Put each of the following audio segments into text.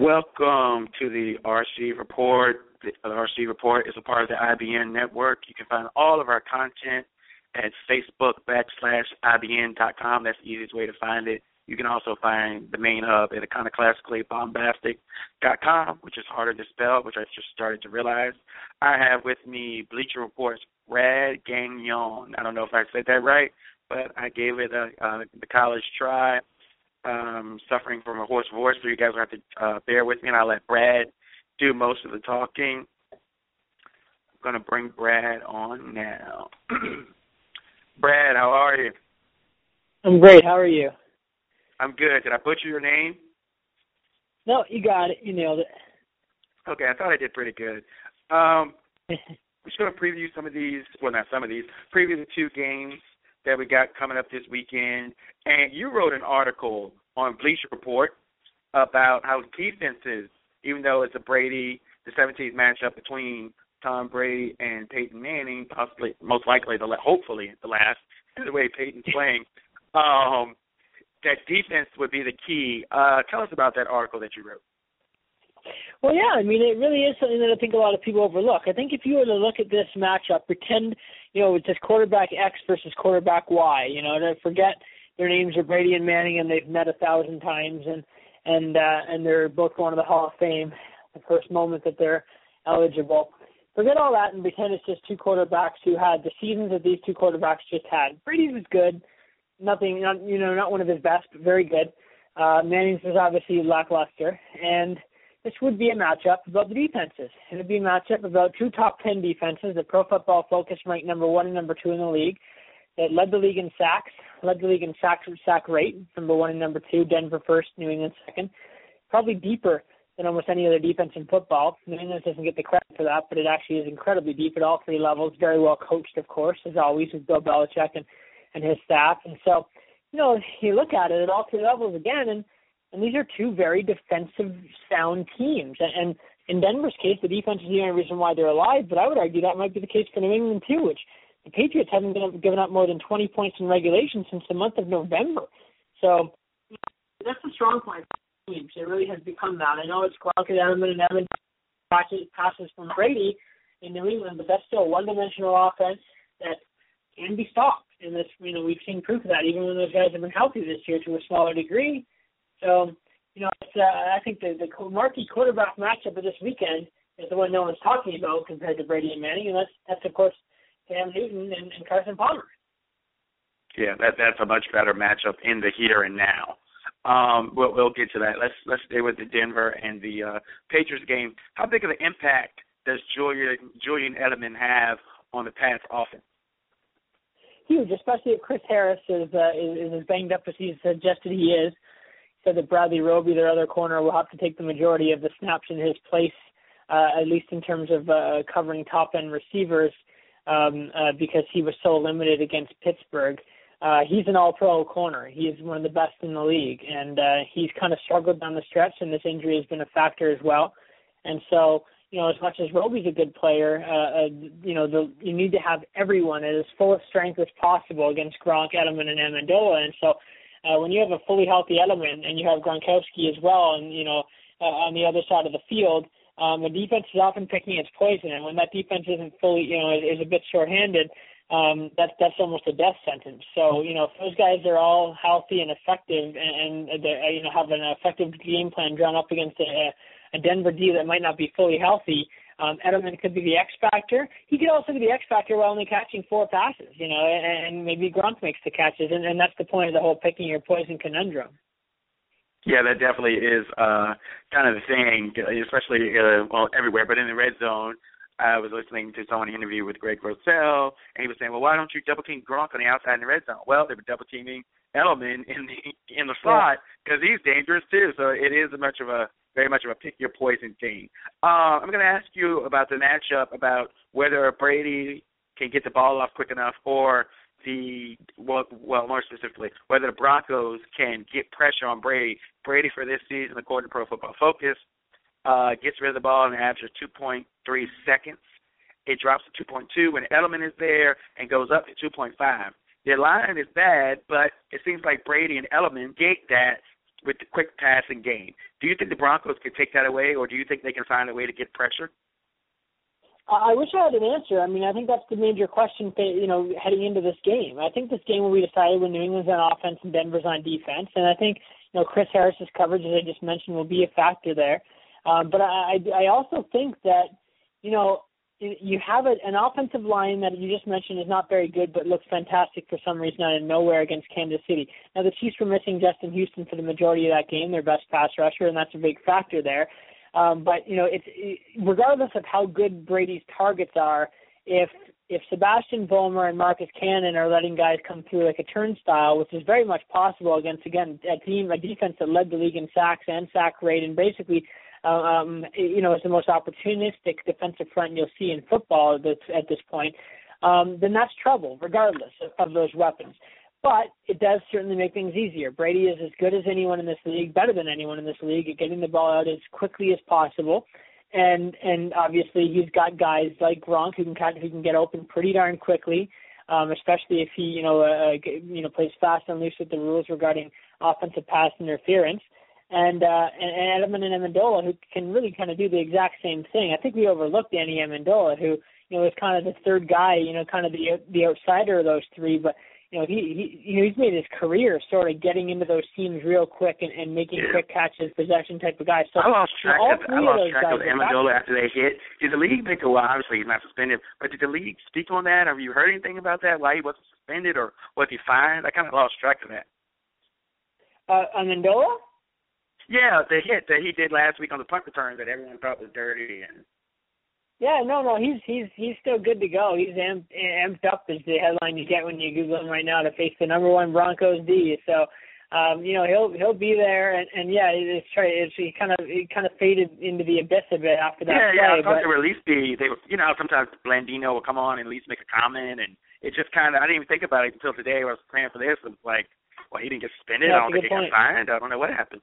Welcome to the RC Report. The RC Report is a part of the IBN network. You can find all of our content at Facebook backslash IBN.com. That's the easiest way to find it. You can also find the main hub at iconoclasticallybombastic.com, which is harder to spell, which I just started to realize. I have with me Bleacher Report's Brad Gagnon. I don't know if I said that right, but I gave it a, uh, the college try um, suffering from a hoarse voice, so you guys will have to uh, bear with me, and I'll let Brad do most of the talking. I'm going to bring Brad on now. Brad, how are you? I'm great. How are you? I'm good. Did I butcher your name? No, you got it. You nailed it. Okay, I thought I did pretty good. Um, we're just going to preview some of these, well, not some of these, preview the two games that we got coming up this weekend. And you wrote an article on Bleacher Report about how defenses, even though it's a Brady, the 17th matchup between Tom Brady and Peyton Manning, possibly, most likely, the hopefully the last, the way Peyton's playing, um, that defense would be the key. Uh, tell us about that article that you wrote. Well, yeah, I mean, it really is something that I think a lot of people overlook. I think if you were to look at this matchup, pretend, you know, it's just quarterback X versus quarterback Y, you know, to forget their names are Brady and Manning and they've met a thousand times and and uh, and they're both going to the Hall of Fame the first moment that they're eligible. Forget all that and pretend it's just two quarterbacks who had the seasons that these two quarterbacks just had. Brady's was good, nothing, not, you know, not one of his best, but very good. Uh, Manning's was obviously lackluster, and this would be a matchup about the defenses. It would be a matchup about two top 10 defenses that Pro Football Focus ranked number one and number two in the league, that led the league in sacks, led the league in sack, sack rate, number one and number two, Denver first, New England second. Probably deeper than almost any other defense in football. New England doesn't get the credit for that, but it actually is incredibly deep at all three levels. Very well coached, of course, as always, with Bill Belichick and, and his staff. And so, you know, you look at it at all three levels again, and and these are two very defensive sound teams. And in Denver's case, the defense is the only reason why they're alive. But I would argue that might be the case for New England too, which the Patriots haven't been, given up more than 20 points in regulation since the month of November. So that's a strong point. It really has become that. I know it's Gronk and Edelman and Evan passes, passes from Brady in New England, but that's still a one-dimensional offense that can be stopped. And this, you know, we've seen proof of that even when those guys have been healthy this year to a smaller degree. So, you know, it's, uh, I think the, the marquee quarterback matchup of this weekend is the one no one's talking about compared to Brady and Manning, and that's, that's of course, Cam Newton and, and Carson Palmer. Yeah, that that's a much better matchup in the here and now. Um, we'll we'll get to that. Let's let's stay with the Denver and the uh, Patriots game. How big of an impact does Julian Julian Edelman have on the Pats offense? Huge, especially if Chris Harris is uh, is, is as banged up as he's suggested he is said that Bradley Roby, their other corner, will have to take the majority of the snaps in his place, uh, at least in terms of uh, covering top end receivers, um, uh, because he was so limited against Pittsburgh. Uh, he's an all-pro corner. He is one of the best in the league, and uh, he's kind of struggled down the stretch, and this injury has been a factor as well. And so, you know, as much as Roby's a good player, uh, uh, you know, the, you need to have everyone at as full of strength as possible against Gronk, Edelman, and Amendola. And so, uh, when you have a fully healthy Edelman and you have Gronkowski as well, and you know uh, on the other side of the field, um, the defense is often picking its poison, and when that defense isn't fully, you know, is, is a bit short-handed, um, that's that's almost a death sentence. So you know, if those guys are all healthy and effective, and, and they you know have an effective game plan drawn up against a, a Denver D that might not be fully healthy, um, Edelman could be the X factor. He could also be the X factor while only catching four passes, you know, and, and maybe Gronk makes the catches, and, and that's the point of the whole picking your poison conundrum. Yeah, that definitely is uh, kind of the thing, especially uh, well everywhere, but in the red zone. I was listening to someone interview with Greg Rousseau, and he was saying, "Well, why don't you double team Gronk on the outside in the red zone?" Well, they were double teaming Edelman in the in the slot because he's dangerous too. So it is a much of a very much of a pick your poison thing. Uh, I'm going to ask you about the matchup about whether Brady can get the ball off quick enough, or the well, well, more specifically, whether the Broncos can get pressure on Brady. Brady for this season, according to Pro Football Focus, uh, gets rid of the ball in an average of 2.3 seconds. It drops to 2.2 when Edelman is there and goes up to 2.5. Their line is bad, but it seems like Brady and Edelman gate that with the quick passing game. Do you think the Broncos could take that away, or do you think they can find a way to get pressure? I wish I had an answer. I mean, I think that's the major question, you know, heading into this game. I think this game will be decided when New England's on offense and Denver's on defense, and I think you know Chris Harris's coverage, as I just mentioned, will be a factor there. Um, but I, I also think that you know you have a, an offensive line that you just mentioned is not very good, but looks fantastic for some reason out of nowhere against Kansas City. Now the Chiefs were missing Justin Houston for the majority of that game, their best pass rusher, and that's a big factor there. Um, but you know, it's it, regardless of how good Brady's targets are, if if Sebastian Vollmer and Marcus Cannon are letting guys come through like a turnstile, which is very much possible against again a team, a defense that led the league in sacks and sack rate, and basically, um, you know, is the most opportunistic defensive front you'll see in football at this, at this point. Um, then that's trouble, regardless of, of those weapons but it does certainly make things easier. Brady is as good as anyone in this league, better than anyone in this league at getting the ball out as quickly as possible. And and obviously he's got guys like Gronk who can kind of, who can get open pretty darn quickly, um, especially if he you know uh, you know plays fast and loose with the rules regarding offensive pass interference. And uh, and Edelman and Amendola who can really kind of do the exact same thing. I think we overlooked Danny Amendola who you know is kind of the third guy, you know, kind of the the outsider of those three, but you know, he, he you know he's made his career sort of getting into those teams real quick and, and making yeah. quick catches, possession type of guy. So I lost track of I lost track of Amendola after they hit. Did the league make a well obviously he's not suspended, but did the league speak on that? Have you heard anything about that? Why he wasn't suspended or was he fined? I kinda lost track of that. Uh Amendola? Yeah, the hit that he did last week on the punt return that everyone thought was dirty and yeah, no, no, he's he's he's still good to go. He's amped, amped up is the headline you get when you Google him right now to face the number one Broncos D. So, um, you know, he'll he'll be there, and and yeah, it's try it's he kind of he kind of faded into the abyss a bit after that. Yeah, play, yeah, I thought but, they would at least be they were, you know, sometimes Blandino will come on and at least make a comment, and it just kind of I didn't even think about it until today. I was praying for this, and it's like, well, he didn't get suspended. Yeah, I don't think he point. got signed. I don't know what happened.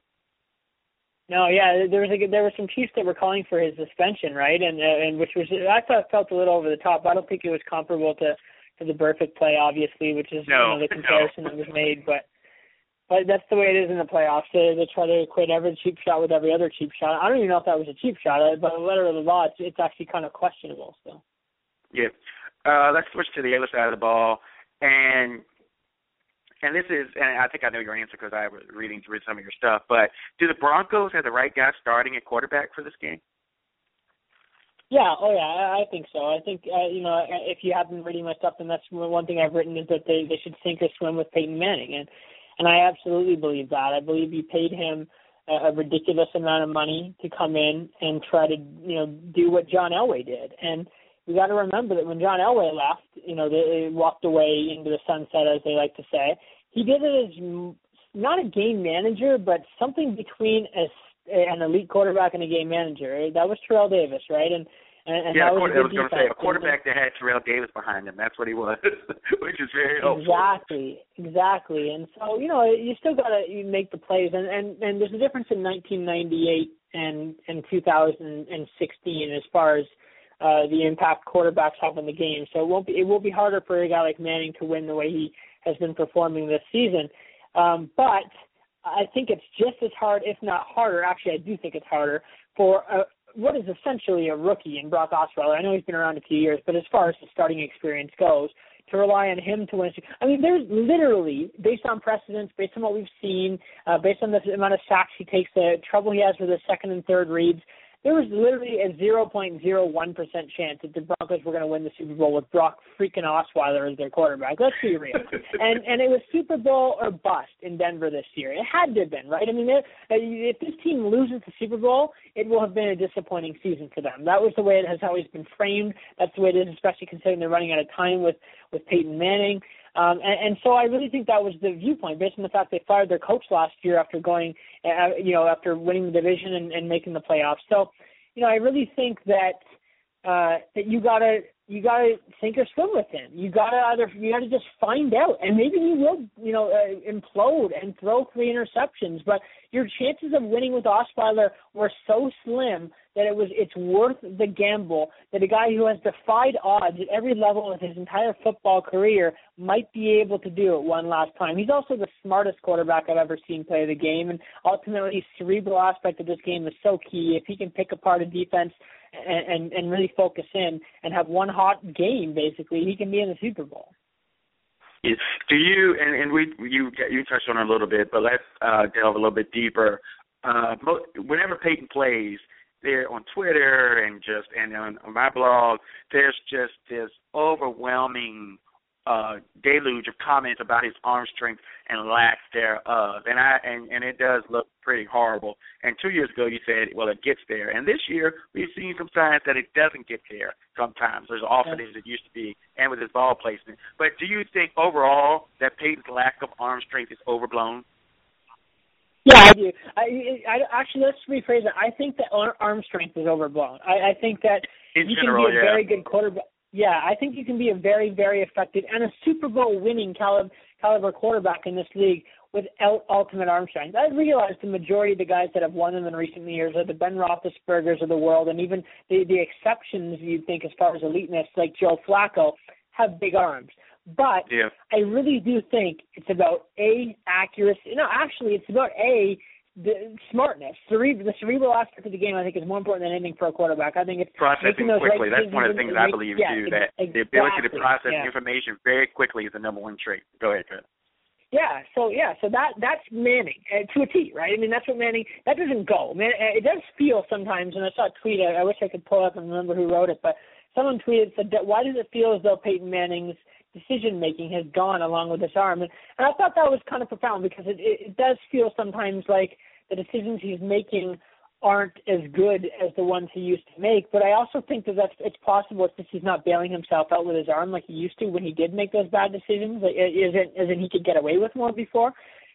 No, yeah, there was a, there were some Chiefs that were calling for his suspension, right? And uh, and which was I thought felt a little over the top. I don't think it was comparable to to the Burfict play, obviously, which is no, you know, the comparison no. that was made. But but that's the way it is in the playoffs. They, they try to equate every cheap shot with every other cheap shot. I don't even know if that was a cheap shot, uh, but the letter of the law, it's, it's actually kind of questionable. So. Yeah. Uh, let's switch to the other side of the ball, and and this is, and I think I know your answer because I was reading through some of your stuff. But do the Broncos have the right guy starting at quarterback for this game? Yeah, oh yeah, I, think so. I think uh, you know if you haven't reading my stuff, then that's one thing I've written is that they they should sink or swim with Peyton Manning, and and I absolutely believe that. I believe you paid him a, ridiculous amount of money to come in and try to you know do what John Elway did, and we got to remember that when John Elway left, you know they walked away into the sunset, as they like to say he did it as not a game manager, but something between a, an elite quarterback and a game manager. That was Terrell Davis, right? And and, and yeah, that was, I was going to say a quarterback that had Terrell Davis behind him. That's what he was, which is very helpful. Exactly, exactly. And so you know you still got to make the plays, and and and there's a difference in 1998 and and 2016 as far as uh the impact quarterbacks have in the game. So it won't be it will be harder for a guy like Manning to win the way he has been performing this season. Um, but I think it's just as hard, if not harder. Actually, I do think it's harder for a, what is essentially a rookie in Brock Osweiler. I know he's been around a few years, but as far as the starting experience goes, to rely on him to win. I mean, there's literally, based on precedents, based on what we've seen, uh, based on the amount of sacks he takes, the trouble he has with the second and third reads, there was literally a 0.01% chance that the Broncos were going to win the Super Bowl with Brock freaking Osweiler as their quarterback. Let's be real. and and it was Super Bowl or bust in Denver this year. It had to have been, right? I mean, if this team loses the Super Bowl, it will have been a disappointing season for them. That was the way it has always been framed. That's the way it is, especially considering they're running out of time with with Peyton Manning. Um, and, and so I really think that was the viewpoint, based on the fact they fired their coach last year after going, uh, you know, after winning the division and, and making the playoffs. So, you know, I really think that uh, that you gotta you gotta sink or swim with him. You gotta either you gotta just find out, and maybe he will, you know, uh, implode and throw three interceptions. But your chances of winning with Osweiler were so slim that it was it's worth the gamble that a guy who has defied odds at every level of his entire football career might be able to do it one last time. He's also the smartest quarterback I've ever seen play the game, and ultimately, cerebral aspect of this game is so key. If he can pick apart a defense and and, and really focus in and have one hot game, basically, he can be in the Super Bowl. Do you and, and we you you touched on it a little bit, but let's uh, delve a little bit deeper. Uh, whenever Peyton plays, there on Twitter and just and on, on my blog, there's just this overwhelming uh, deluge of comments about his arm strength and lack thereof, and I and and it does look pretty horrible. And two years ago, you said, well, it gets there, and this year we've seen some signs that it doesn't get there. Sometimes there's often as it used to be, and with his ball placement. But do you think overall that Peyton's lack of arm strength is overblown? Yeah, I do. I, I actually let's rephrase it. I think that arm strength is overblown. I, I think that In you general, can be a yeah. very good quarterback. Yeah, I think you can be a very, very effective and a Super Bowl winning caliber, caliber quarterback in this league with ultimate arm strength. I realize the majority of the guys that have won them in recent years are the Ben Roethlisbergers of the world, and even the the exceptions you'd think as far as eliteness like Joe Flacco have big arms. But yeah. I really do think it's about a accuracy. No, actually, it's about a the smartness, the cerebral aspect of the game. I think is more important than anything for a quarterback. I think it's processing quickly. That's one of the things I believe yeah, too. That exactly, the ability to process yeah. information very quickly is the number one trait. Go ahead, Chris. Yeah, so yeah, so that that's Manning uh, to a T, right? I mean, that's what Manning. That doesn't go. Man, uh, it does feel sometimes, and I saw a tweet. I, I wish I could pull up and remember who wrote it, but someone tweeted said, that, "Why does it feel as though Peyton Manning's decision making has gone along with his arm?" And, and I thought that was kind of profound because it, it, it does feel sometimes like the decisions he's making aren't as good as the ones he used to make. But I also think that that's it's possible just he's not bailing himself out with his arm like he used to when he did make those bad decisions. Like, is it as in he could get away with more before?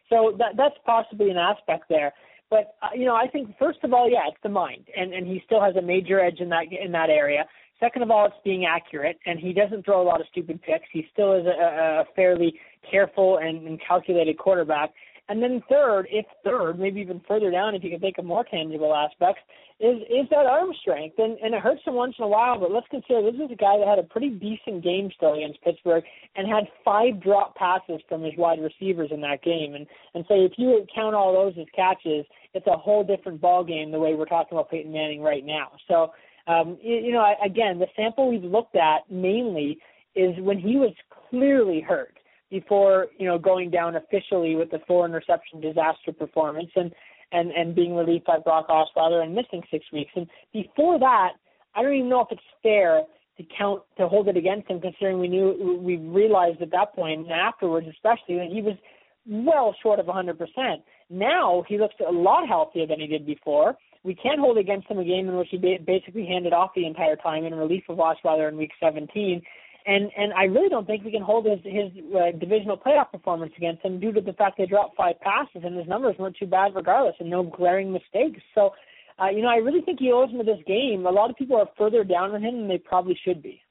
So that that's possibly an aspect there. But uh, you know, I think first of all, yeah, it's the mind, and and he still has a major edge in that in that area. Second of all, it's being accurate, and he doesn't throw a lot of stupid picks. He still is a, a fairly careful and, and calculated quarterback. And then third, if third, maybe even further down, if you can think of more tangible aspects, is is that arm strength. And and it hurts him once in a while, but let's consider this is a guy that had a pretty decent game still against Pittsburgh and had five drop passes from his wide receivers in that game. And and so if you count all those as catches, it's a whole different ball game the way we're talking about Peyton Manning right now. So um, you, you know, again, the sample we've looked at mainly is when he was clearly hurt before you know going down officially with the four interception disaster performance and and and being relieved by Brock Osweiler and missing six weeks. And before that, I don't even know if it's fair to count to hold it against him, considering we knew we realized at that point and afterwards, especially that he was well short of 100%. Now he looks a lot healthier than he did before. We can't hold against him a game in which he basically handed off the entire time in relief of Osweiler in Week 17 and and I really don't think we can hold his his uh, divisional playoff performance against him due to the fact they dropped five passes and his numbers weren't too bad regardless and no glaring mistakes. So, uh, you know, I really think he owes him this game. A lot of people are further down on him than they probably should be.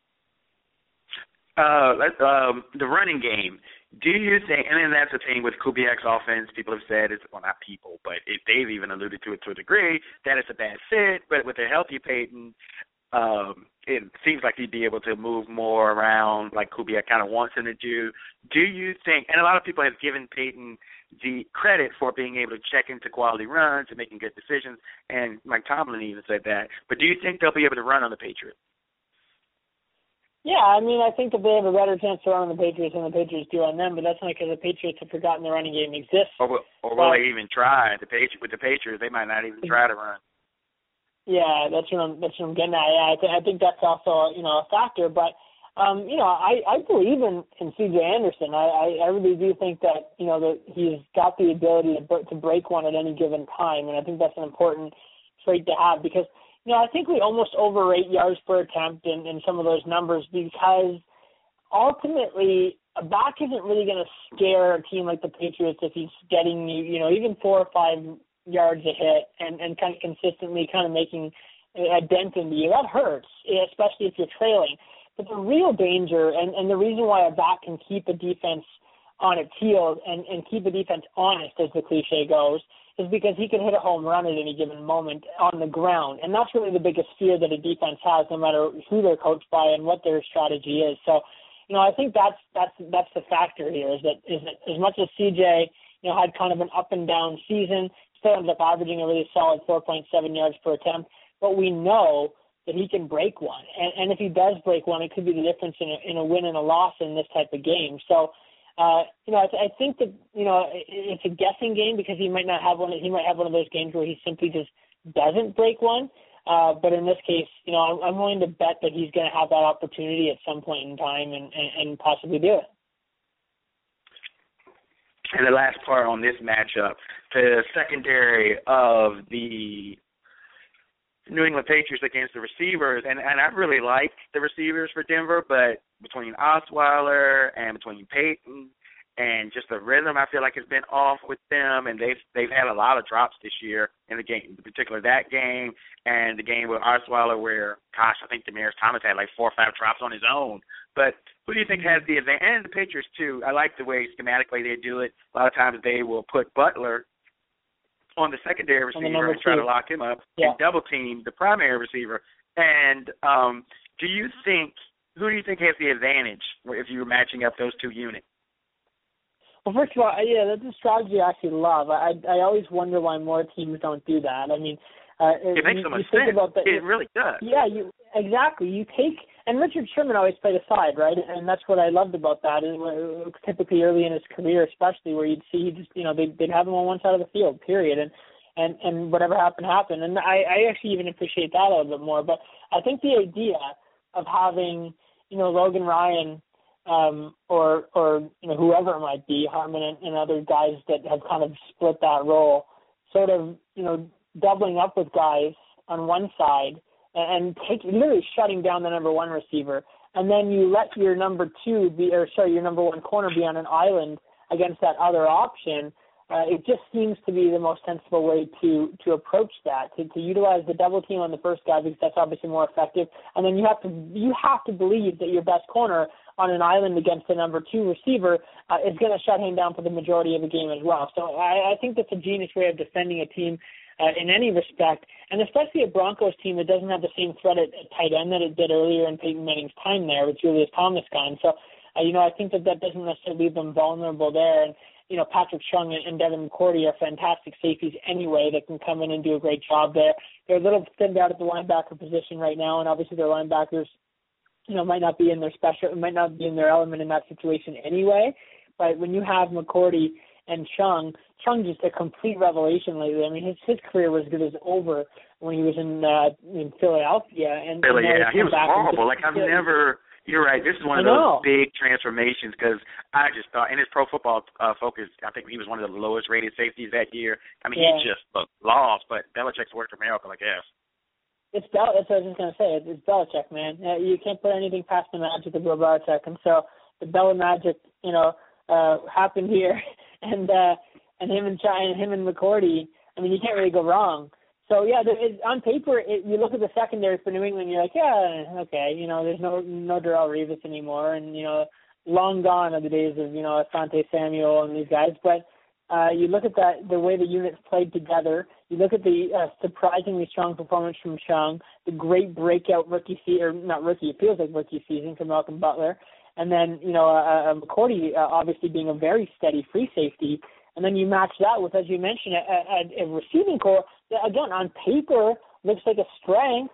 Uh, um, the running game. Do you think, and then that's the thing with Kubiak's offense, people have said, it's, well, not people, but it, they've even alluded to it to a degree, that it's a bad fit, but with a healthy Peyton, um, it seems like he'd be able to move more around like Kubiak kind of wants him to do. Do you think, and a lot of people have given Peyton the credit for being able to check into quality runs and making good decisions, and Mike Tomlin even said that. But do you think they'll be able to run on the Patriots? Yeah, I mean, I think that they have a better chance to run on the Patriots than the Patriots do on them, but that's not because the Patriots have forgotten the running game exists. Or will, or will but, they even try? The Patriots with the Patriots, they might not even try to run. Yeah, that's what I'm that's what I'm getting at. Yeah, I, th- I think that's also you know a factor, but um, you know I I believe in in C.J. Anderson. I, I I really do think that you know that he's got the ability to to break one at any given time, and I think that's an important trait to have because you know I think we almost overrate yards per attempt in, in some of those numbers because ultimately a back isn't really going to scare a team like the Patriots if he's getting you you know even four or five yards a hit and and kind of consistently kind of making a dent in you. That hurts, especially if you're trailing. But the real danger and and the reason why a back can keep a defense on its heels and and keep a defense honest, as the cliche goes, is because he can hit a home run at any given moment on the ground. And that's really the biggest fear that a defense has, no matter who they're coached by and what their strategy is. So, you know, I think that's that's that's the factor here is that is that as much as CJ, you know, had kind of an up and down season, still ended up averaging a really solid 4.7 yards per attempt. But we know that he can break one, and, and if he does break one, it could be the difference in a, in a win and a loss in this type of game. So uh, you know, I, th- I think that you know it's a guessing game because he might not have one. He might have one of those games where he simply just doesn't break one. Uh, but in this case, you know, I'm, I'm willing to bet that he's going to have that opportunity at some point in time and, and, and possibly do it. And the last part on this matchup, the secondary of the New England Patriots against the receivers, and and I really like the receivers for Denver, but between Osweiler and between Peyton and just the rhythm, I feel like has been off with them, and they've they've had a lot of drops this year in the game, in particular that game and the game with Osweiler, where gosh, I think Demaryius Thomas had like four or five drops on his own. But who do you think has the advantage? And the Patriots too. I like the way schematically they do it. A lot of times they will put Butler on the secondary receiver and try to lock him up yeah. and double team the primary receiver. And um, do you think who do you think has the advantage if you were matching up those two units? Well, first of all, yeah, that's a strategy I actually love. I I always wonder why more teams don't do that. I mean, uh, it makes you, so much you sense. About the, it really does. Yeah, you exactly. You take and Richard Sherman always played a side, right? And that's what I loved about that. And typically early in his career, especially where you'd see he just you know they'd, they'd have him on one side of the field, period. And and and whatever happened happened. And I, I actually even appreciate that a little bit more. But I think the idea of having you know Logan Ryan um, or or you know whoever it might be, Harmon and, and other guys that have kind of split that role, sort of you know doubling up with guys on one side and, and take literally shutting down the number one receiver, and then you let your number two be or sorry your number one corner be on an island against that other option uh, it just seems to be the most sensible way to to approach that to, to utilize the double team on the first guy because that's obviously more effective and then you have to you have to believe that your best corner on an island against the number two receiver uh, is going to shut him down for the majority of the game as well so I, I think that's a genius way of defending a team uh, in any respect, and especially a Broncos team that doesn't have the same threat at, at tight end that it did earlier in Peyton Manning's time there with Julius Thomas gone. So, uh, you know, I think that that doesn't necessarily leave them vulnerable there. And you know, Patrick Chung and Devin McCourty are fantastic safeties anyway that can come in and do a great job there. They're a little thinned out at the linebacker position right now, and obviously their linebackers, you know, might not be in their special, might not be in their element in that situation anyway. But when you have McCourty and Chung, Chung just a complete revelation lately. I mean, his his career was good as over when he was in uh, in Philadelphia, and Philly, and yeah, he was horrible. Like I've never you're right. This is one of those big transformations because I just thought, in his Pro Football uh, Focus, I think he was one of the lowest rated safeties that year. I mean, yeah. he just looked lost. But Belichick's worked a miracle, I guess. It's Bel. That's what I was just gonna say. It's, Belichick, man. Uh, you can't put anything past the magic of Bill Belichick, and so the Bella magic, you know, uh happened here, and uh and him and Chung, and him and McCourty. I mean, you can't really go wrong. So yeah, it, on paper, it, you look at the secondary for New England, you're like, yeah, okay, you know, there's no no Darrelle Revis anymore, and you know, long gone are the days of you know Asante Samuel and these guys. But uh, you look at that the way the units played together. You look at the uh, surprisingly strong performance from Chung, the great breakout rookie season, or not rookie, it feels like rookie season from Malcolm Butler, and then you know uh, uh, McCourty uh, obviously being a very steady free safety. And then you match that with, as you mentioned, a, a, a receiving corps again, on paper, looks like a strength,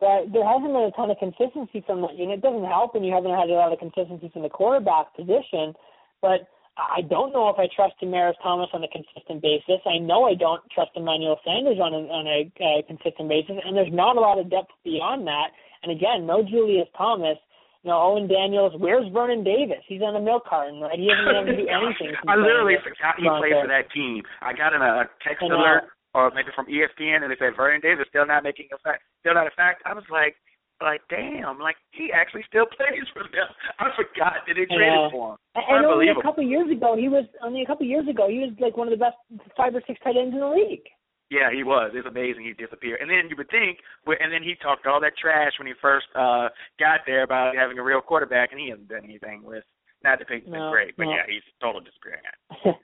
but there hasn't been a ton of consistency from that unit. It doesn't help when you haven't had a lot of consistency from the quarterback position. But I don't know if I trust Demaryius Thomas on a consistent basis. I know I don't trust Emmanuel Sanders on a, on a uh, consistent basis, and there's not a lot of depth beyond that. And again, no Julius Thomas. You know, Owen Daniels, where's Vernon Davis? He's on a milk carton, right? He hasn't been able to do anything. I literally forgot he played for that team. I got in a text alert or maybe from ESPN and they said Vernon Davis still not making a fact still not a fact. I was like like damn, like he actually still plays for them. I forgot that they traded for him. And only a couple years ago he was only a couple years ago he was like one of the best five or six tight ends in the league. Yeah, he was. It's amazing he disappeared. And then you would think, and then he talked all that trash when he first uh got there about having a real quarterback, and he hasn't done anything with. Not that Peyton's no, been great, but no. yeah, he's totally disappearing.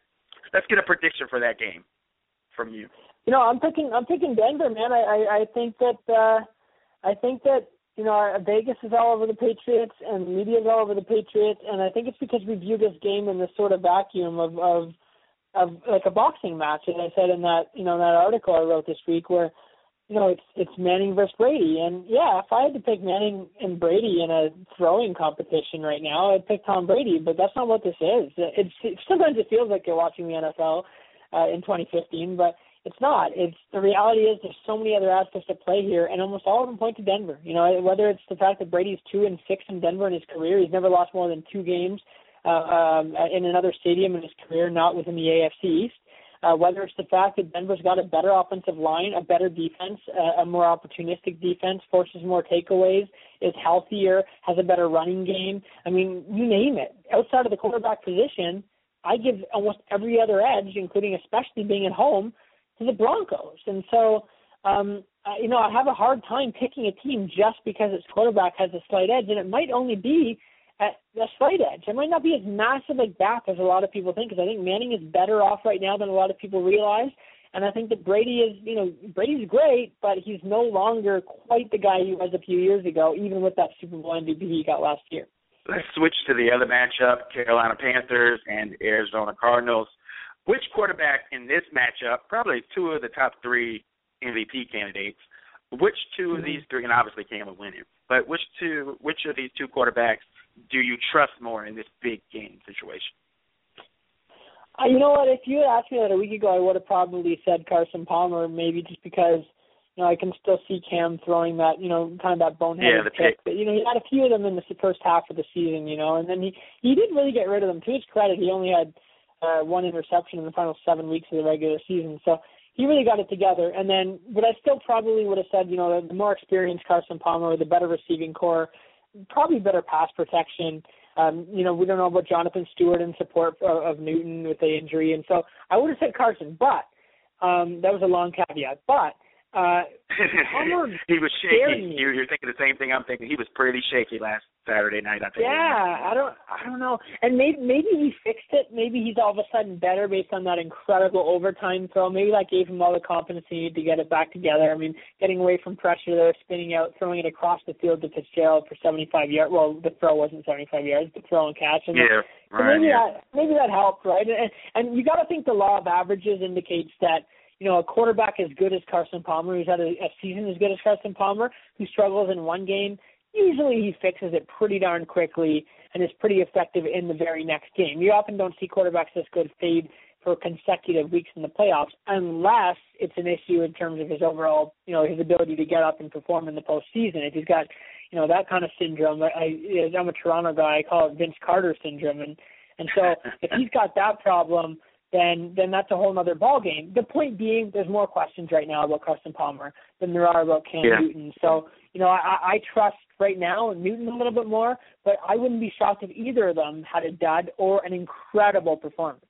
Let's get a prediction for that game, from you? You know, I'm picking I'm picking Denver, man. I I, I think that uh I think that you know Vegas is all over the Patriots and the media is all over the Patriots, and I think it's because we view this game in this sort of vacuum of of of like a boxing match, as I said in that you know that article I wrote this week, where you know it's it's Manning versus Brady, and yeah, if I had to pick Manning and Brady in a throwing competition right now, I'd pick Tom Brady, but that's not what this is. It's it, sometimes it feels like you're watching the NFL uh, in 2015, but it's not. It's the reality is there's so many other aspects at play here, and almost all of them point to Denver. You know, whether it's the fact that Brady's two and six in Denver in his career, he's never lost more than two games uh, um, in another stadium in his career, not within the AFC East. Uh, whether it's the fact that Denver's got a better offensive line, a better defense, uh, a more opportunistic defense, forces more takeaways, is healthier, has a better running game. I mean, you name it. Outside of the quarterback position, I give almost every other edge, including especially being at home, the Broncos. And so, um, uh, you know, I have a hard time picking a team just because its quarterback has a slight edge, and it might only be at a slight edge. It might not be as massive a gap as a lot of people think, because I think Manning is better off right now than a lot of people realize. And I think that Brady is, you know, Brady's great, but he's no longer quite the guy he was a few years ago, even with that Super Bowl MVP he got last year. Let's switch to the other matchup: Carolina Panthers and Arizona Cardinals. Which quarterback in this matchup, probably two of the top three MVP candidates, which two of mm-hmm. these three, and obviously Cam will win it, but which two, which of these two quarterbacks do you trust more in this big game situation? Uh, you know what? If you had asked me that a week ago, I would have probably said Carson Palmer, maybe just because you know I can still see Cam throwing that, you know, kind of that boneheaded yeah, the pick. But you know, he had a few of them in the first half of the season, you know, and then he he didn't really get rid of them. To his credit, he only had uh, one interception in the final seven weeks of the regular season. So he really got it together. And then, but I still probably would have said, you know, the more experienced Carson Palmer, the better receiving corps, probably better pass protection. Um, you know, we don't know about Jonathan Stewart in support of, of Newton with the injury, and so I would have said Carson, but um, that was a long caveat. But uh, he was shaky. You, you're thinking the same thing I'm thinking. He was pretty shaky last Saturday night. I think. Yeah, I don't, I don't know. And maybe, maybe he fixed it. Maybe he's all of a sudden better based on that incredible overtime throw. Maybe that gave him all the confidence he needed to get it back together. I mean, getting away from pressure there, spinning out, throwing it across the field to Fitzgerald for 75 yards. Well, the throw wasn't 75 yards, the throw and catch. And yeah, so right. Maybe yeah. that, maybe that helped, right? And, and you got to think the law of averages indicates that you know, a quarterback as good as Carson Palmer, who's had a, a season as good as Carson Palmer, who struggles in one game, usually he fixes it pretty darn quickly and is pretty effective in the very next game. You often don't see quarterbacks this good fade for consecutive weeks in the playoffs unless it's an issue in terms of his overall, you know, his ability to get up and perform in the postseason. If he's got, you know, that kind of syndrome, I, I'm a Toronto guy. I call it Vince Carter syndrome, and and so if he's got that problem, then then that's a whole other ball game. The point being, there's more questions right now about Carson Palmer than there are about Cam yeah. Newton. So you know, I, I trust right now Newton a little bit more, but I wouldn't be shocked if either of them had a dud or an incredible performance.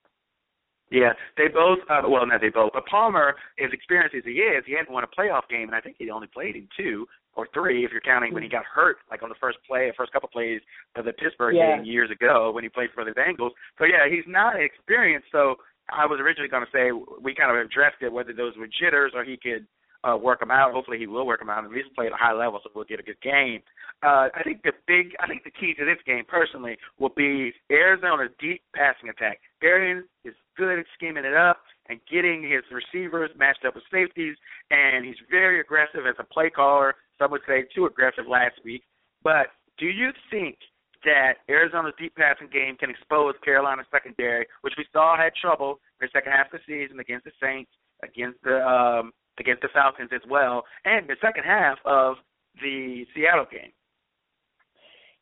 Yeah, they both. Uh, well, not they both. But Palmer, as experienced as he is, he hadn't won a playoff game, and I think he only played in two or three, if you're counting when he got hurt, like on the first play, the first couple plays of the Pittsburgh yeah. game years ago when he played for the Bengals. So yeah, he's not experienced. So I was originally going to say we kind of addressed it whether those were jitters or he could uh, work them out. Hopefully, he will work them out and at least play at a high level, so we'll get a good game. Uh, I think the big, I think the key to this game personally will be Arizona's deep passing attack. Arians is good at scheming it up and getting his receivers matched up with safeties, and he's very aggressive as a play caller. Some would say too aggressive last week. But do you think that Arizona's deep passing game can expose Carolina's secondary, which we saw had trouble in the second half of the season against the Saints, against the um, against the Falcons as well, and the second half of the Seattle game.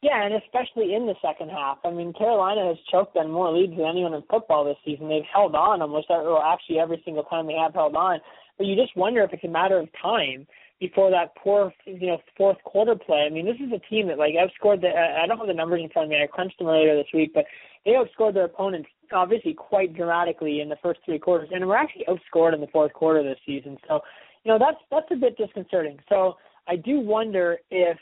Yeah, and especially in the second half. I mean, Carolina has choked on more leads than anyone in football this season. They've held on almost, well, actually every single time they have held on. But you just wonder if it's a matter of time before that poor, you know, fourth quarter play. I mean, this is a team that like outscored the. I don't have the numbers in front of me. I crunched them earlier this week, but they outscored their opponents obviously quite dramatically in the first three quarters, and we're actually outscored in the fourth quarter this season. So, you know, that's that's a bit disconcerting. So I do wonder if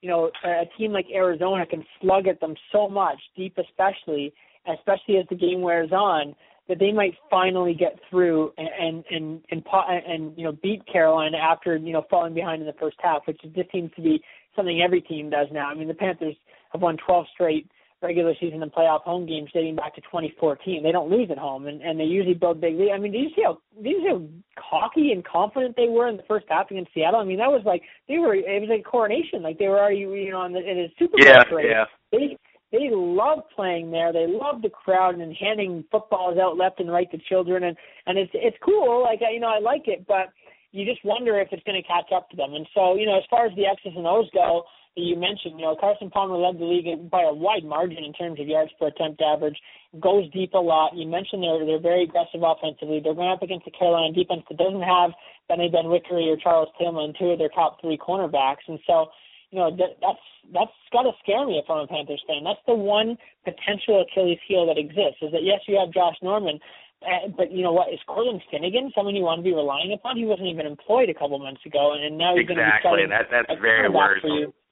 you know a team like Arizona can slug at them so much, deep especially, especially as the game wears on, that they might finally get through and and and and, and you know beat Carolina after you know falling behind in the first half, which just seems to be something every team does now. I mean, the Panthers have won 12 straight regular season and playoff home games dating back to 2014. They don't lose at home, and and they usually build big. lead. I mean, did you see how did you see how cocky and confident they were in the first half against Seattle? I mean, that was like they were. It was like coronation. Like they were already you know in, the, in a Super Bowl yeah. Yeah, They they love playing there. They love the crowd and handing footballs out left and right to children, and and it's it's cool. Like you know, I like it, but you just wonder if it's going to catch up to them. And so you know, as far as the X's and O's go you mentioned, you know, Carson Palmer led the league by a wide margin in terms of yards per attempt average, goes deep a lot. You mentioned they're they're very aggressive offensively. They're going up against the Carolina defense that doesn't have Bene Benwikere or Charles Tillman, two of their top three cornerbacks, and so you know that, that's that's got to scare me if I'm a Panthers fan. That's the one potential Achilles heel that exists. Is that yes, you have Josh Norman, uh, but you know what? Is Cortland Finnegan someone you want to be relying upon? He wasn't even employed a couple months ago, and now he's exactly. going to be starting that, that's a very for you.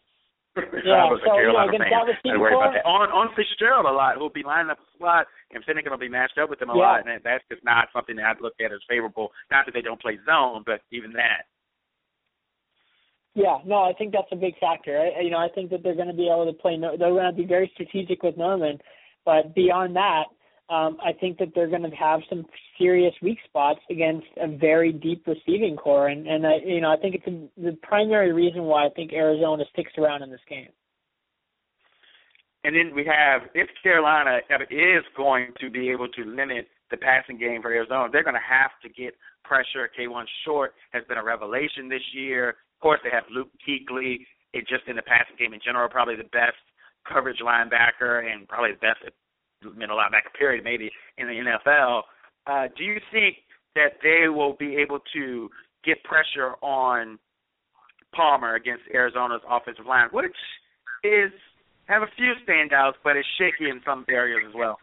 Yeah, I was so, you know, fan. I worry about that. On on Fitzgerald a lot, who'll be lining up a slot, and Finnegan will be matched up with him a yeah. lot, and that's just not something that I'd look at as favorable. Not that they don't play zone, but even that. Yeah, no, I think that's a big factor. I, you know, I think that they're going to be able to play. They're going to be very strategic with Norman, but beyond that, um, I think that they're going to have some serious weak spots against a very deep receiving corps, and and I, you know I think it's a, the primary reason why I think Arizona sticks around in this game. And then we have if Carolina is going to be able to limit the passing game for Arizona, they're going to have to get pressure. Kawann Short has been a revelation this year. Course, they have Luke Kuechly. It just in the passing game in general, probably the best coverage linebacker and probably the best middle linebacker period maybe in the NFL. Uh, do you think that they will be able to get pressure on Palmer against Arizona's offensive line, which is have a few standouts, but it's shaky in some areas as well.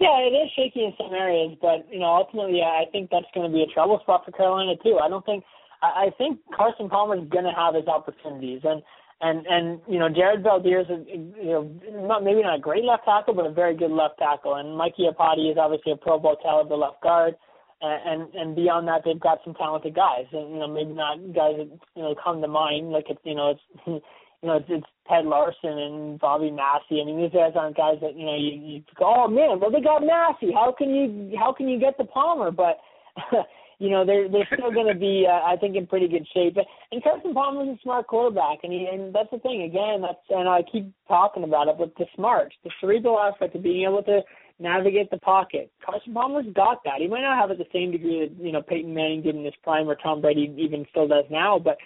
Yeah, it is shaky in some areas, but you know, ultimately, I think that's going to be a trouble spot for Carolina too. I don't think, I, I think Carson Palmer is going to have his opportunities, and and and you know Jared Veldheer is a, you know not maybe not a great left tackle, but a very good left tackle. And Mike Iupati is obviously a Pro Bowl caliber left guard. And, and and beyond that, they've got some talented guys, and you know maybe not guys that you know come to mind. Like it's you know it's you know it's, it's Ted Larsen and Bobby Massie. I mean these guys aren't guys that you know you, you go oh man, well they got Massie. How can you how can you get the Palmer? But you know they're they're still going to be uh, I think in pretty good shape. And Carson Palmer's a smart quarterback, and he and that's the thing again. That's and I keep talking about it, but the smarts, the cerebral aspect of being able to navigate the pocket. Carson Palmer's got that. He might not have it the same degree that you know Peyton Manning did in his prime, or Tom Brady even still does now, but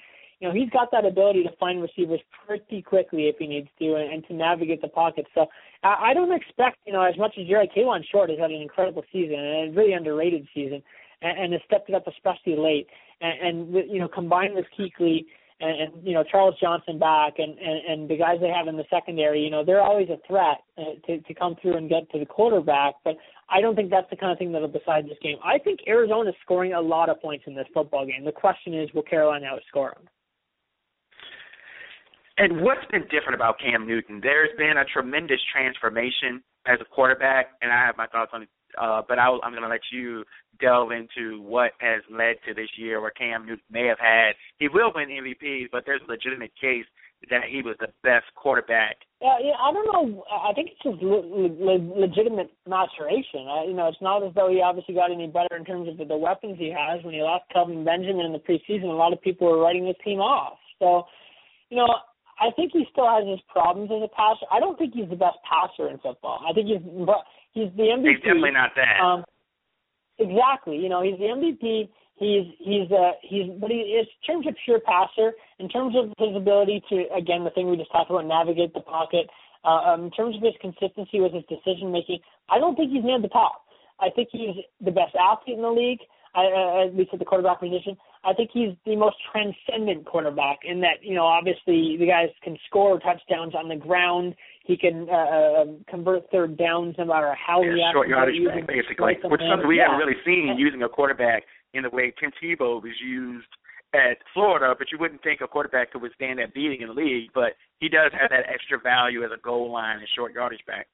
you know he's got that ability to find receivers pretty quickly if he needs to, and, and to navigate the pocket. So I, I don't expect you know as much as Jerry Kawann Short has had an incredible season and a really underrated season and, and has stepped it up especially late. And, and you know, combined with Kuechly and, and you know Charles Johnson back and, and and the guys they have in the secondary, you know, they're always a threat uh, to to come through and get to the quarterback. But I don't think that's the kind of thing that'll decide this game. I think Arizona is scoring a lot of points in this football game. The question is, will Carolina outscore them? And what's been different about Cam Newton? There's been a tremendous transformation as a quarterback, and I have my thoughts on uh, but I, I'm going to let you delve into what has led to this year where Cam Newton may have had. He will win MVP, but there's a legitimate case that he was the best quarterback. Yeah, yeah. I don't know. I think it's just le- le- legitimate maturation. I, you know, it's not as though he obviously got any better in terms of the, the weapons he has. When he lost Kelvin Benjamin in the preseason, a lot of people were writing his team off. So, you know, I think he still has his problems as a passer. I don't think he's the best passer in football. I think he's He's the MVP. He's definitely not that. Um, exactly. You know, he's the MVP. He's he's uh he's but he is in terms of pure passer, in terms of his ability to again the thing we just talked about navigate the pocket. Uh, um, in terms of his consistency with his decision making, I don't think he's near the top. I think he's the best athlete in the league. I, uh, at least at the quarterback position. I think he's the most transcendent quarterback in that, you know, obviously the guys can score touchdowns on the ground. He can uh, uh, convert third downs no matter how yeah, he short yardage back, basically, which is something we yeah. haven't really seen using a quarterback in the way Tim Tebow was used at Florida, but you wouldn't think a quarterback could withstand that beating in the league. But he does have that extra value as a goal line and short yardage back.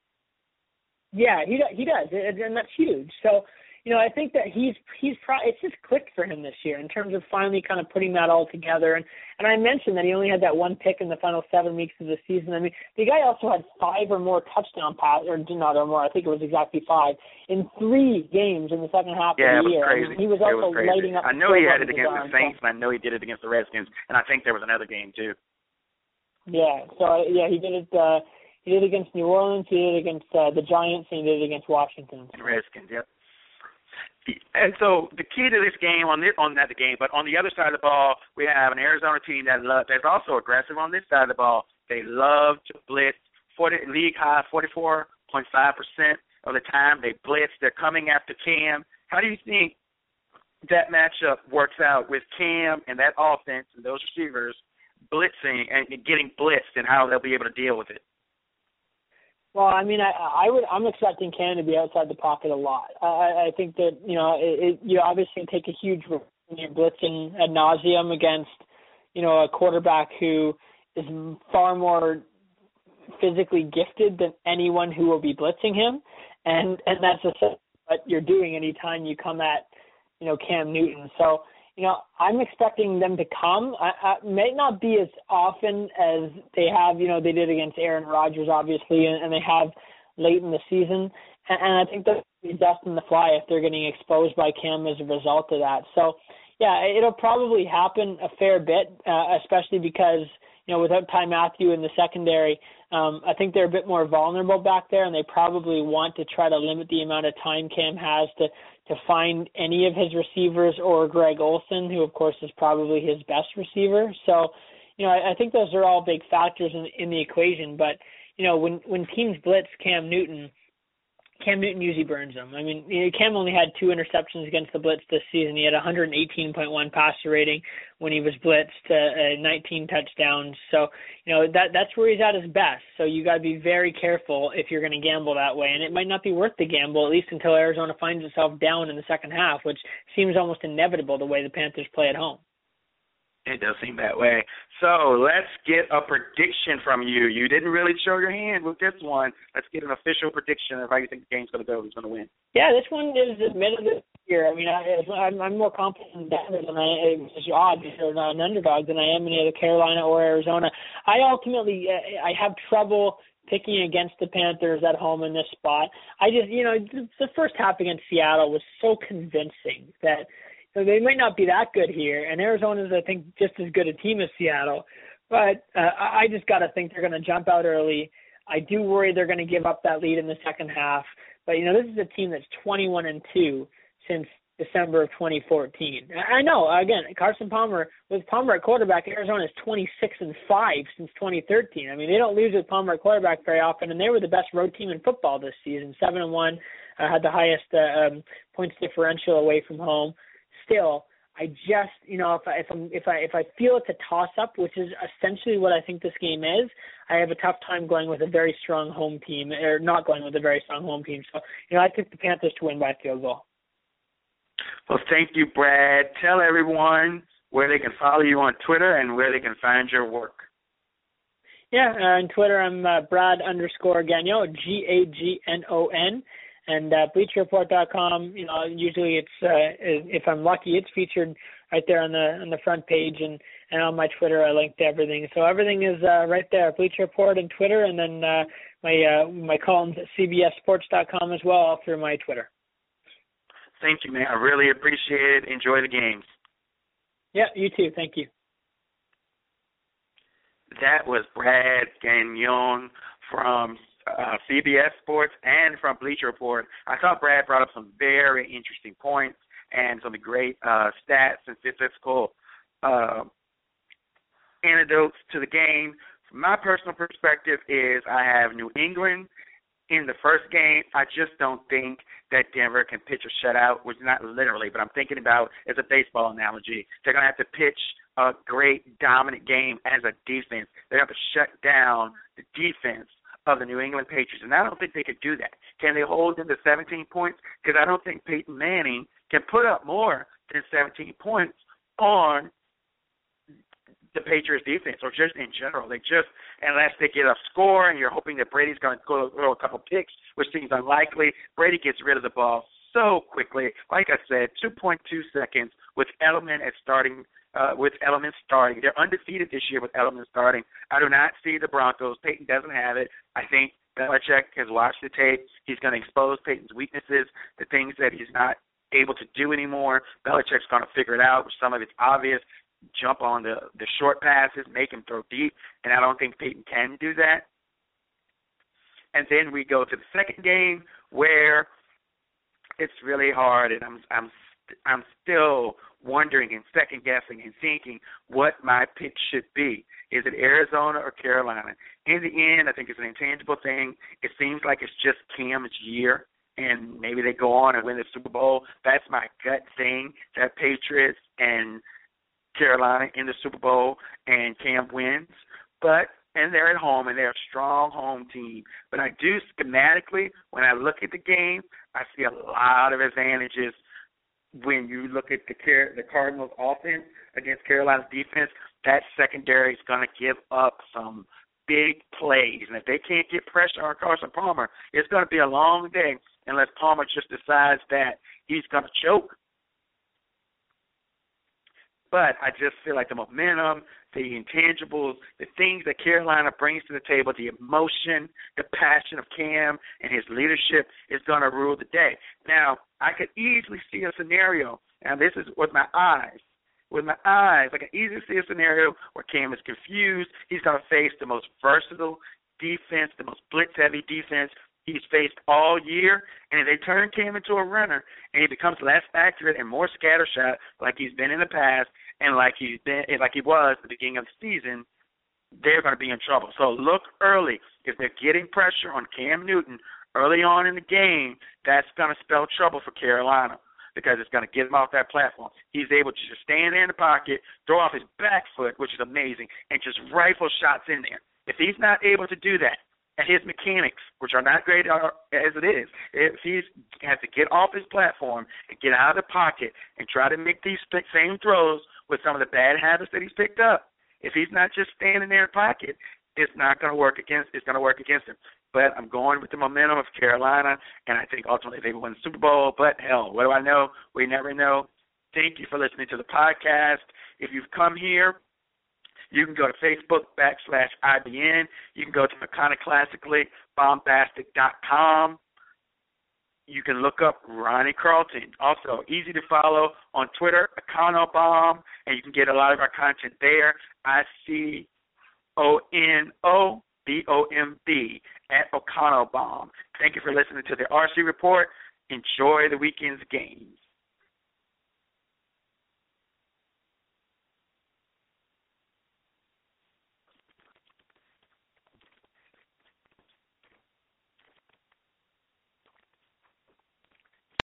Yeah, he he does, and that's huge. So you know, I think that he's he's pro- it's just clicked for him this year in terms of finally kind of putting that all together. And and I mentioned that he only had that one pick in the final seven weeks of the season. I mean, the guy also had five or more touchdown pass or not or more. I think it was exactly five in three games in the second half yeah, of the year. Crazy. I mean, he was also was lighting up. I know he had it against the Saints, and I know he did it against the Redskins, and I think there was another game too. Yeah. So yeah, he did it. uh he did it against New Orleans. He did it against uh, the Giants, and he did it against Washington. And Redskins. Yep. And so the key to this game on this on not the game, but on the other side of the ball, we have an Arizona team that love that's also aggressive on this side of the ball. They love to blitz. Forty league high forty four point five percent of the time they blitz. They're coming after Cam. How do you think that matchup works out with Cam and that offense and those receivers blitzing and getting blitzed and how they'll be able to deal with it? Well, I mean, I I would I'm expecting Cam to be outside the pocket a lot. I I think that you know it, it, you obviously take a huge risk when you're blitzing ad nauseum against you know a quarterback who is far more physically gifted than anyone who will be blitzing him, and and that's just what you're doing anytime you come at you know Cam Newton. So you know, I'm expecting them to come. I, I may not be as often as they have, you know, they did against Aaron Rodgers, obviously, and, and they have late in the season. And, and I think they'll be in the fly if they're getting exposed by Cam as a result of that. So, yeah, it'll probably happen a fair bit, uh, especially because you know without Ty Mathieu in the secondary, um, I think they're a bit more vulnerable back there, and they probably want to try to limit the amount of time Cam has to to find any of his receivers or Greg Olsen, who of course is probably his best receiver. So, you know, I, I think those are all big factors in, in the equation. But you know, when when teams blitz Cam Newton, Cam Newton usually burns them. I mean, Cam only had two interceptions against the blitz this season. He had 118.1 passer rating when he was blitzed, uh, uh, 19 touchdowns. So, you know, that that's where he's at his best. So you got to be very careful if you're going to gamble that way, and it might not be worth the gamble at least until Arizona finds itself down in the second half, which seems almost inevitable the way the Panthers play at home. It does seem that way. So let's get a prediction from you. You didn't really show your hand with this one. Let's get an official prediction of how you think the game's going to go. Who's going to win? Yeah, this one is admitted this year. I mean, I, I'm, I'm more confident in Denver than I am. It's odd because they're not an underdog than I am in either Carolina or Arizona. I ultimately uh, I have trouble picking against the Panthers at home in this spot. I just, you know, the first half against Seattle was so convincing that so they might not be that good here. And Arizona's, I think, just as good a team as Seattle. But uh, I just got to think they're going to jump out early. I do worry they're going to give up that lead in the second half. But you know, this is a team that's 21 and two since December of 2014. I know. Again, Carson Palmer with Palmer at quarterback. Arizona is 26 and five since 2013. I mean, they don't lose with Palmer at quarterback very often, and they were the best road team in football this season. Seven and one, uh, had the highest uh, um, points differential away from home still, I just you know if I if I'm if I if I feel it's a toss up, which is essentially what I think this game is, I have a tough time going with a very strong home team or not going with a very strong home team. So you know I pick the Panthers to win by field goal. Well, thank you, Brad. Tell everyone where they can follow you on Twitter and where they can find your work. Yeah, uh, on Twitter I'm uh, Brad underscore Gagnon, G A G N O N. And uh, BleacherReport.com, you know, usually it's uh, if I'm lucky, it's featured right there on the on the front page, and and on my Twitter, I link to everything. So everything is uh, right there, Bleacher Report and Twitter, and then uh, my uh, my columns at CBSSports.com as well, all through my Twitter. Thank you, man. I really appreciate it. Enjoy the games. Yeah, you too. Thank you. That was Brad Gagnon from uh, CBS Sports and from Bleacher Report. I thought Brad brought up some very interesting points and some great uh, stats and statistical uh, anecdotes to the game. From my personal perspective, is I have New England in the first game. I just don't think that Denver can pitch a shutout, which is not literally, but I'm thinking about as a baseball analogy. They're going to have to pitch a great dominant game as a defense. They're going to have to shut down the defense of the New England Patriots, and I don't think they could do that. Can they hold them to 17 points? Because I don't think Peyton Manning can put up more than 17 points on the Patriots defense or just in general. They just unless they get a score and you're hoping that Brady's going to throw a couple picks, which seems unlikely. Brady gets rid of the ball so quickly. Like I said, 2.2 seconds with Edelman at starting. Uh, with Edelman starting, they're undefeated this year with Edelman starting. I do not see the Broncos. Peyton doesn't have it. I think Belichick has watched the tape. He's going to expose Peyton's weaknesses, the things that he's not able to do anymore. Belichick's going to figure it out. Some of it's obvious jump on the the short passes, make him throw deep, and I don't think Peyton can do that. And then we go to the second game where it's really hard, and I'm I'm I'm still wondering and second guessing and thinking what my pick should be. Is it Arizona or Carolina? In the end, I think it's an intangible thing. It seems like it's just Cam's year, and maybe they go on and win the Super Bowl. That's my gut thing. That Patriots and Carolina in the Super Bowl and Cam wins. But and they're at home and they're a strong home team. But I do schematically when I look at the game, I see a lot of advantages when you look at the Car- the Cardinals offense against Carolina's defense. That secondary is going to give up some big plays, and if they can't get pressure on Carson Palmer, it's going to be a long day unless Palmer just decides that he's going to choke but I just feel like the momentum, the intangibles, the things that Carolina brings to the table, the emotion, the passion of Cam and his leadership is going to rule the day. Now, I could easily see a scenario, and this is with my eyes. With my eyes, I can easily see a scenario where Cam is confused. He's going to face the most versatile defense, the most blitz heavy defense he's faced all year, and if they turn Cam into a runner and he becomes less accurate and more scattershot like he's been in the past and like he's been like he was at the beginning of the season, they're going to be in trouble. So look early. If they're getting pressure on Cam Newton early on in the game, that's going to spell trouble for Carolina because it's going to get him off that platform. He's able to just stand there in the pocket, throw off his back foot, which is amazing, and just rifle shots in there. If he's not able to do that, his mechanics, which are not great uh, as it is, if he has to get off his platform and get out of the pocket and try to make these same throws with some of the bad habits that he's picked up, if he's not just standing there in pocket, it's not going to work against. It's going to work against him. But I'm going with the momentum of Carolina, and I think ultimately they will win the Super Bowl. But hell, what do I know? We never know. Thank you for listening to the podcast. If you've come here you can go to Facebook backslash IBN. You can go to Iconoclastically Bombastic.com. You can look up Ronnie Carlton. Also, easy to follow on Twitter, Iconobomb, and you can get a lot of our content there. I C O N O B O M B at Iconobomb. Thank you for listening to the RC Report. Enjoy the weekend's games.